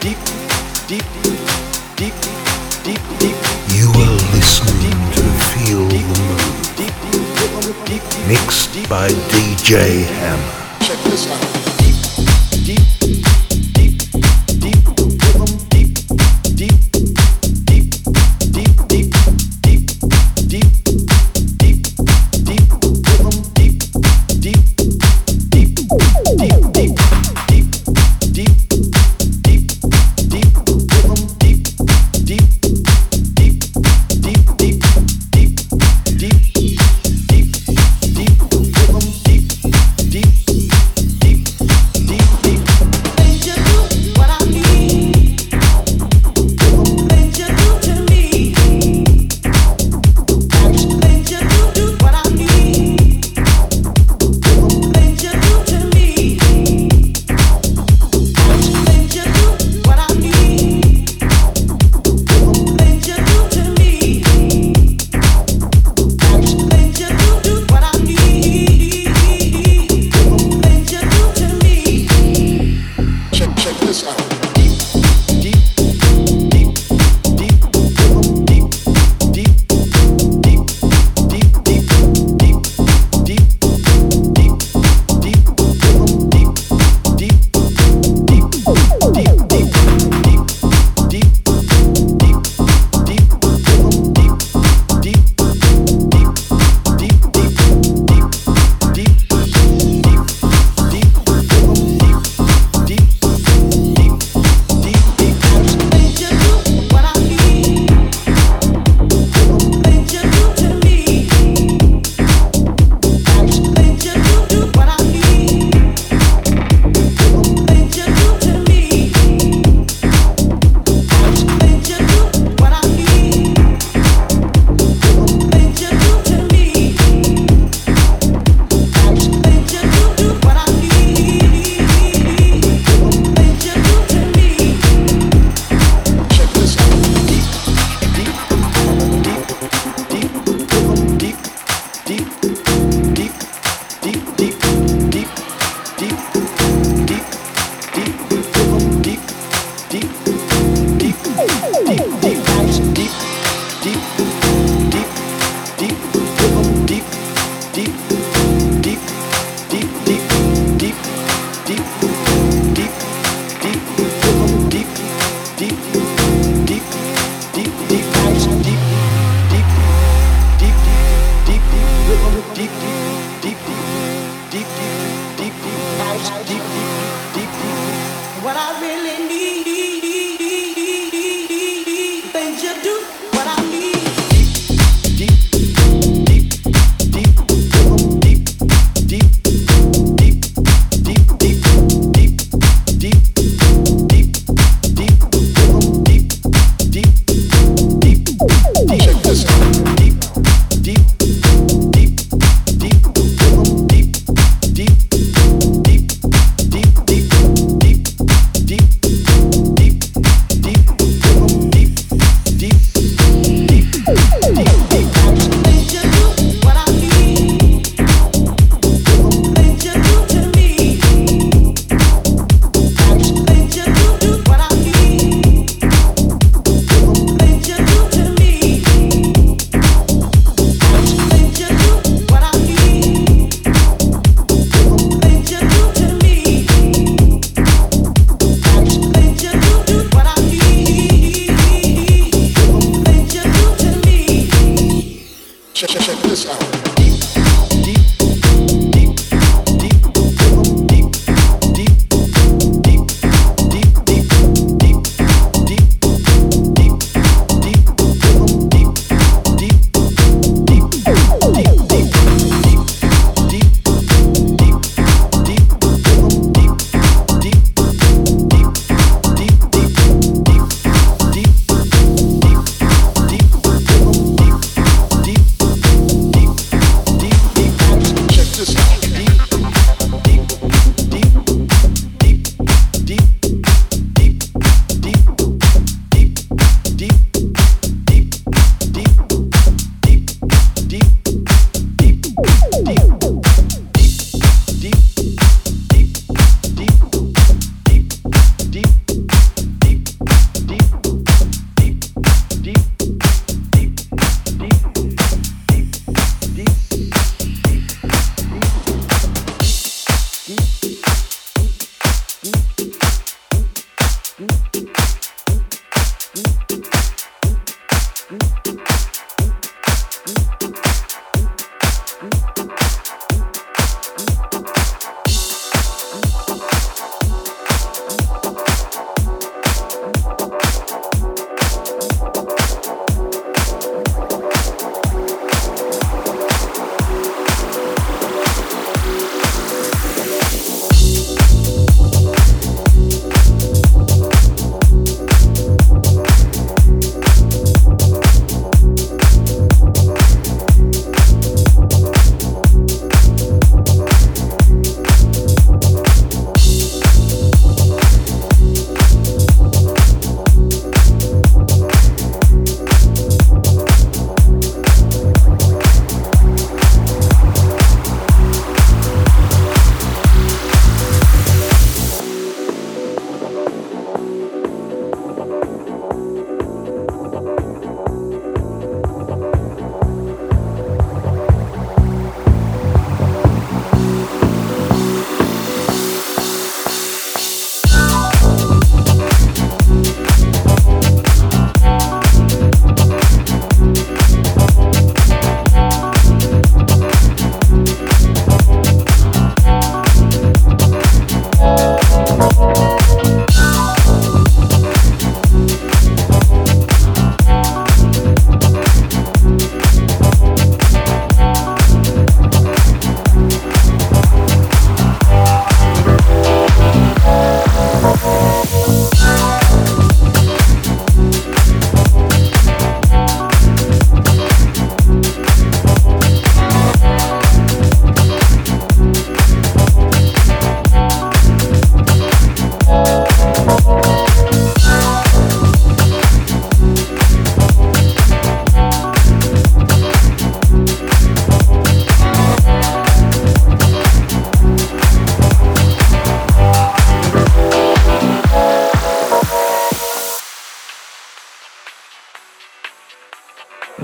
You are listening to Feel the Moon, mixed by DJ Hammer.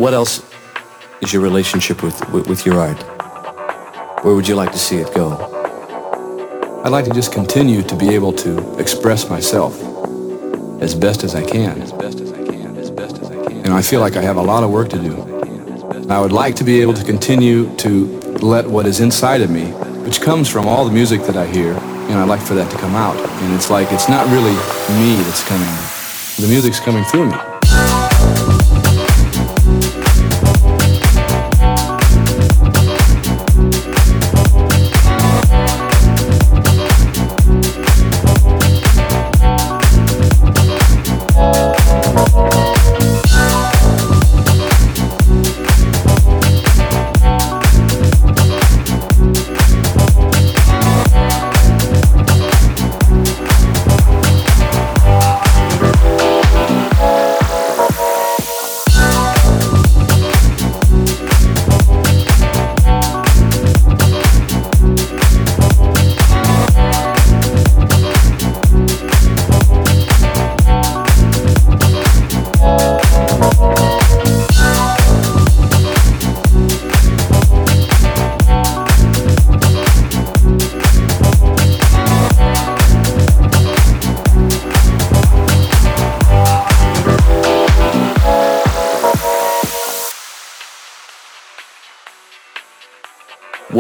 What else is your relationship with, with, with your art? Where would you like to see it go? I'd like to just continue to be able to express myself as best as I can. As best as I can. As best as I can. And I feel like I have a lot of work to do. I would like to be able to continue to let what is inside of me, which comes from all the music that I hear, and I'd like for that to come out. And it's like it's not really me that's coming. The music's coming through me.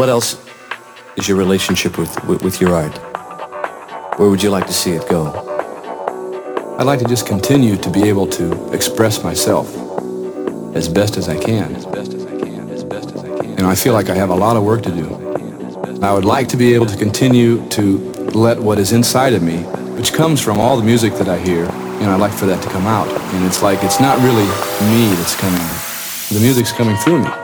What else is your relationship with, with, with your art? Where would you like to see it go? I'd like to just continue to be able to express myself as best as I can. As best as I can. As best as I can. And I feel like I have a lot of work to do. I would like to be able to continue to let what is inside of me, which comes from all the music that I hear, and I'd like for that to come out. And it's like it's not really me that's coming. The music's coming through me.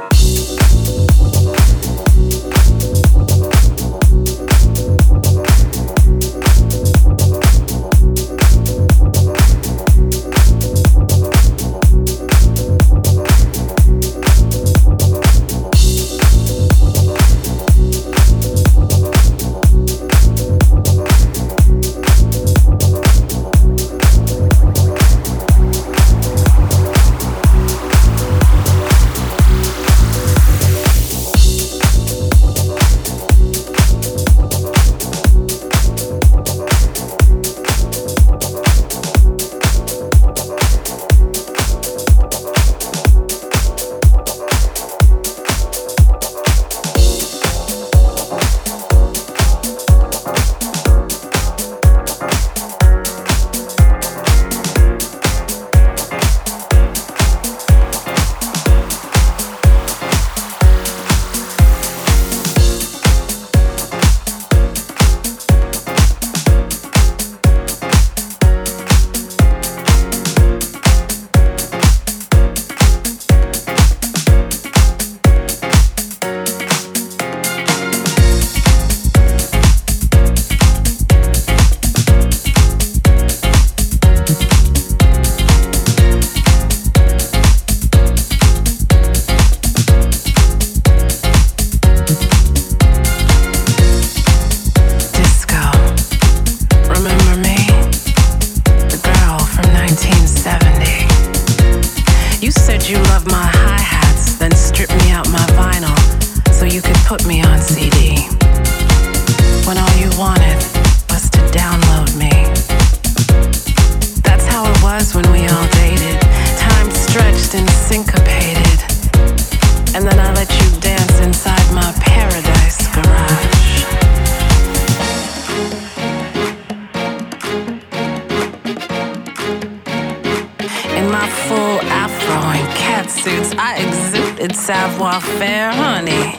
and savoir faire, honey.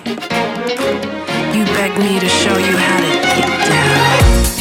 You beg me to show you how to get down.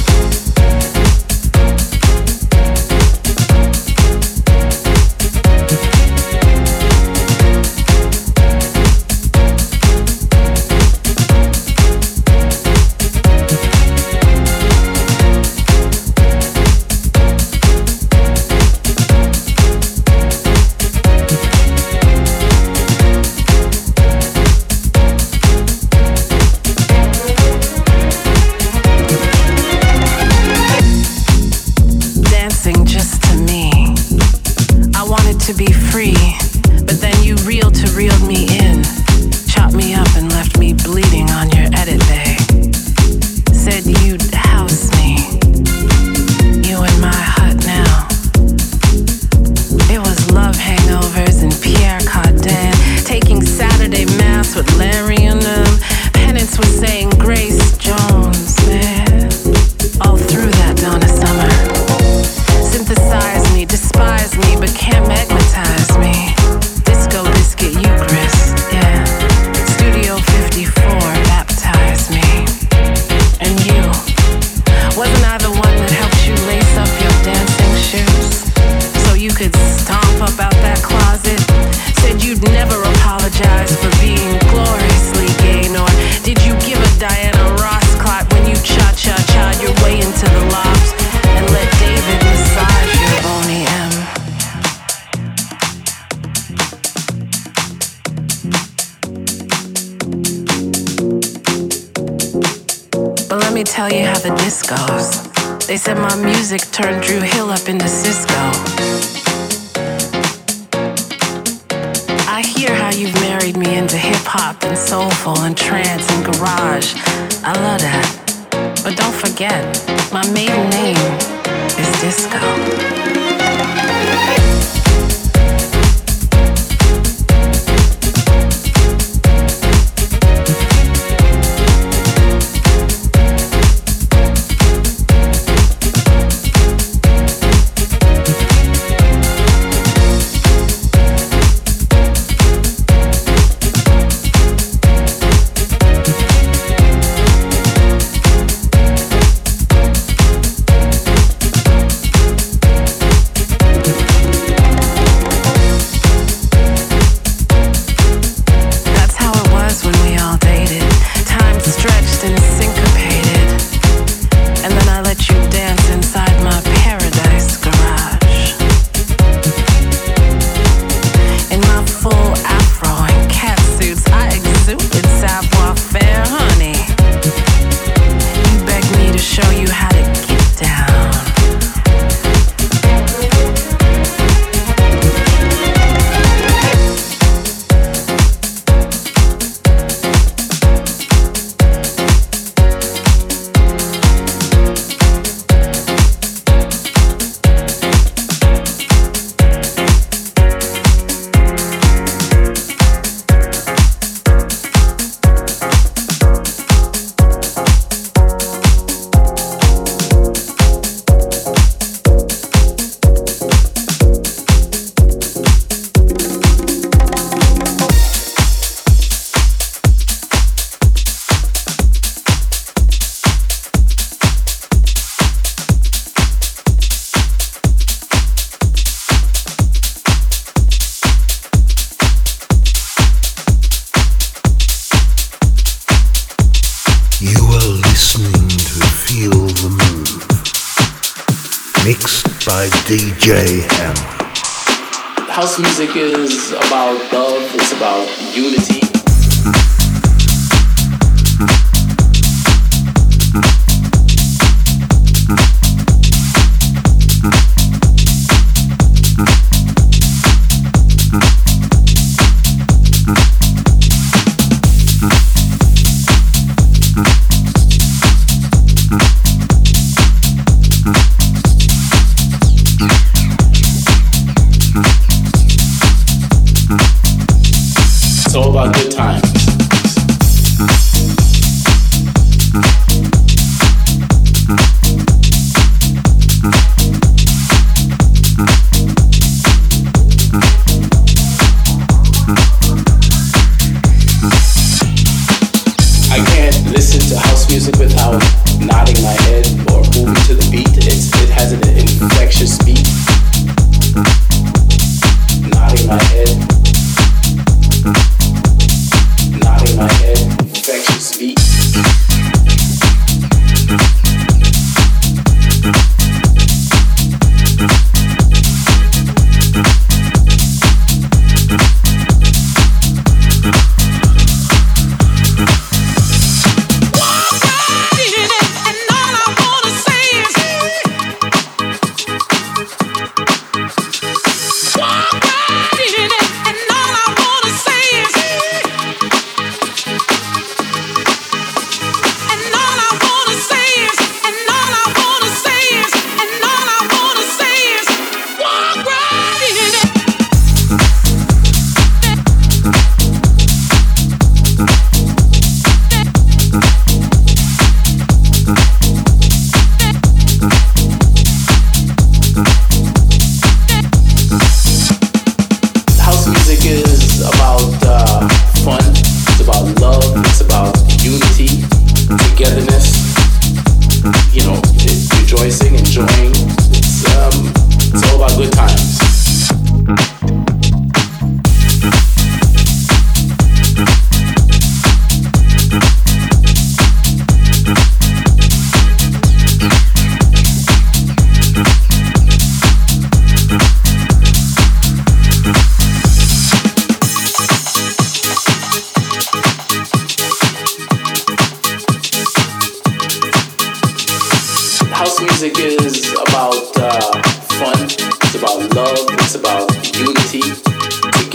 Mm-hmm.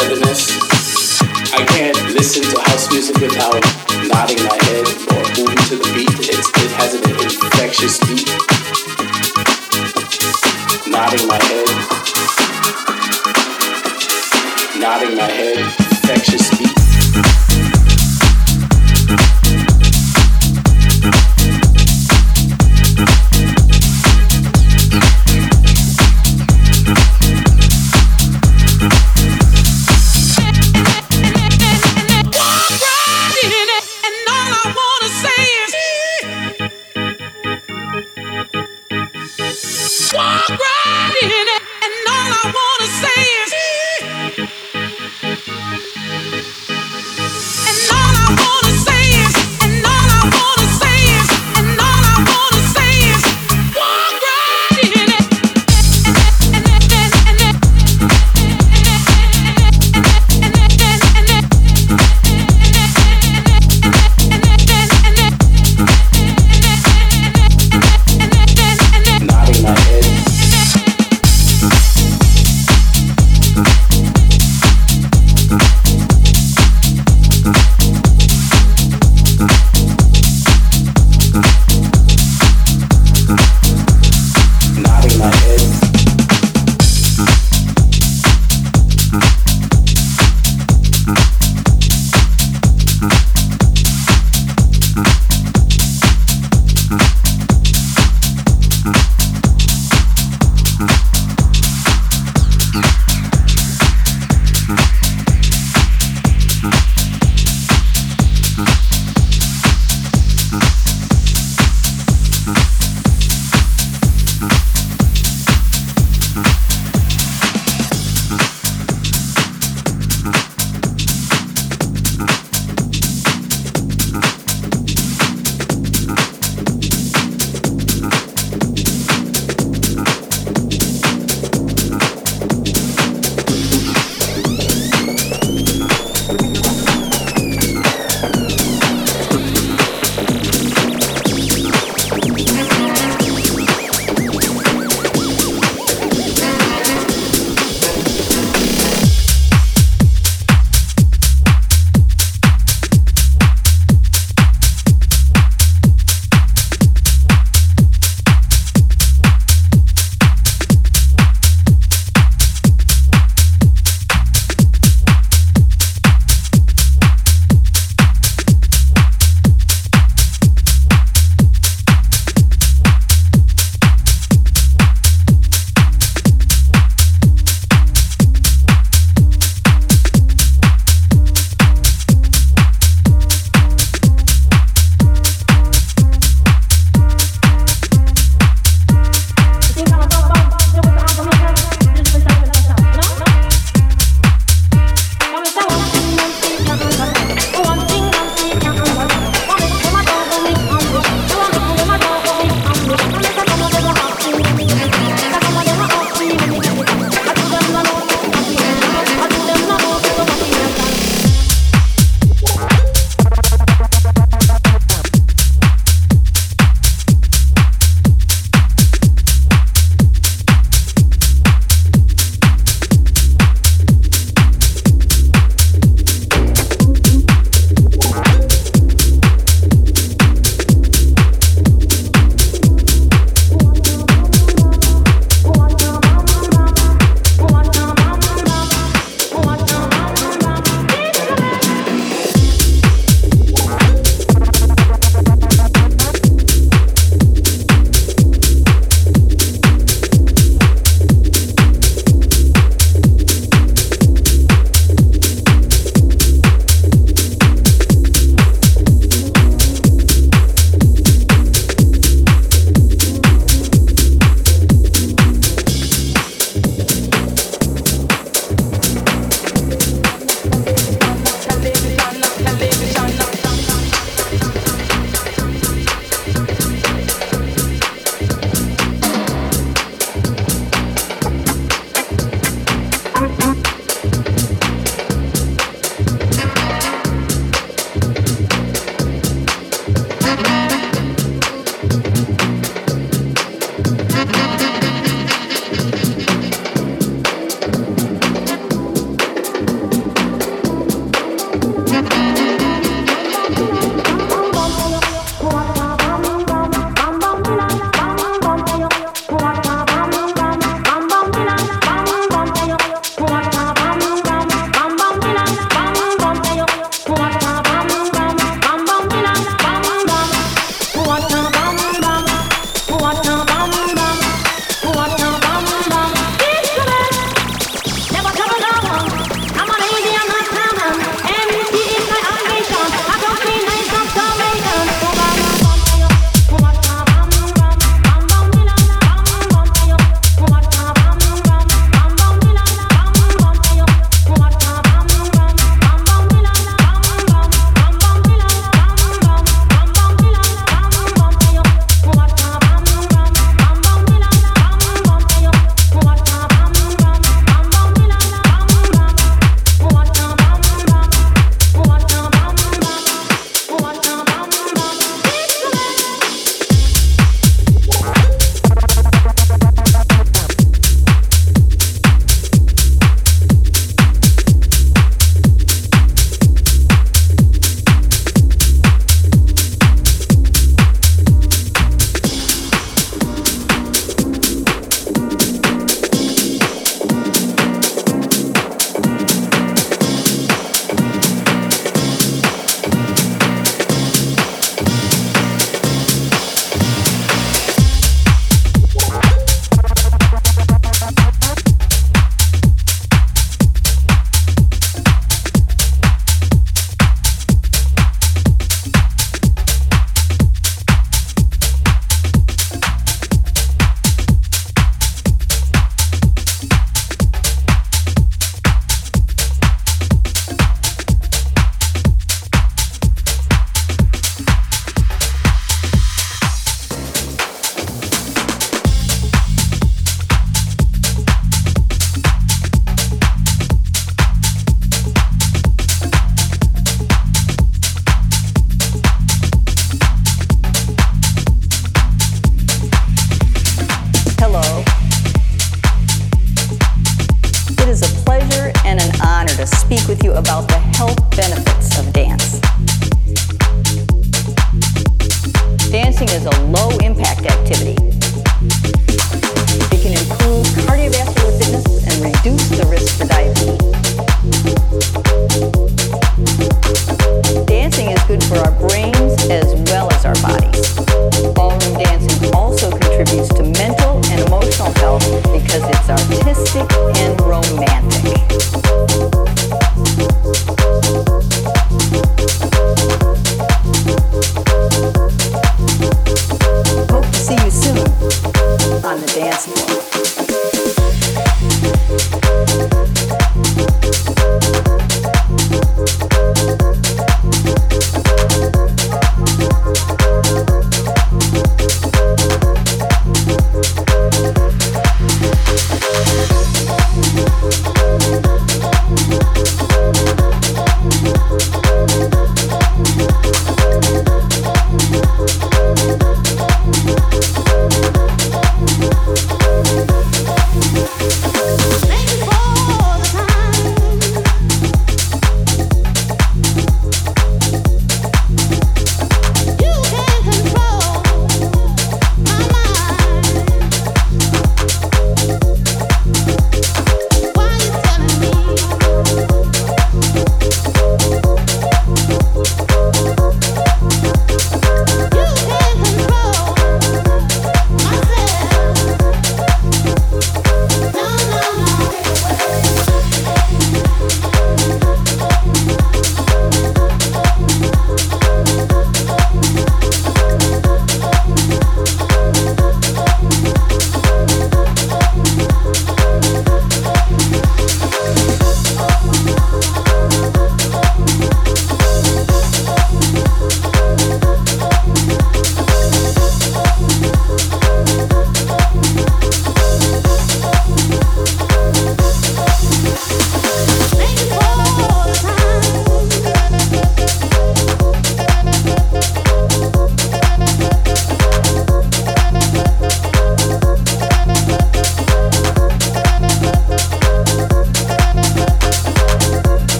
Togetherness. I can't listen to house music without nodding my head or moving to the beat. It's, it has an infectious beat. Nodding my head. Nodding my head. Infectious beat.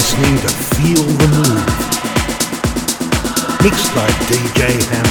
Listening to Feel the Move. Mixed by DJ Hammer.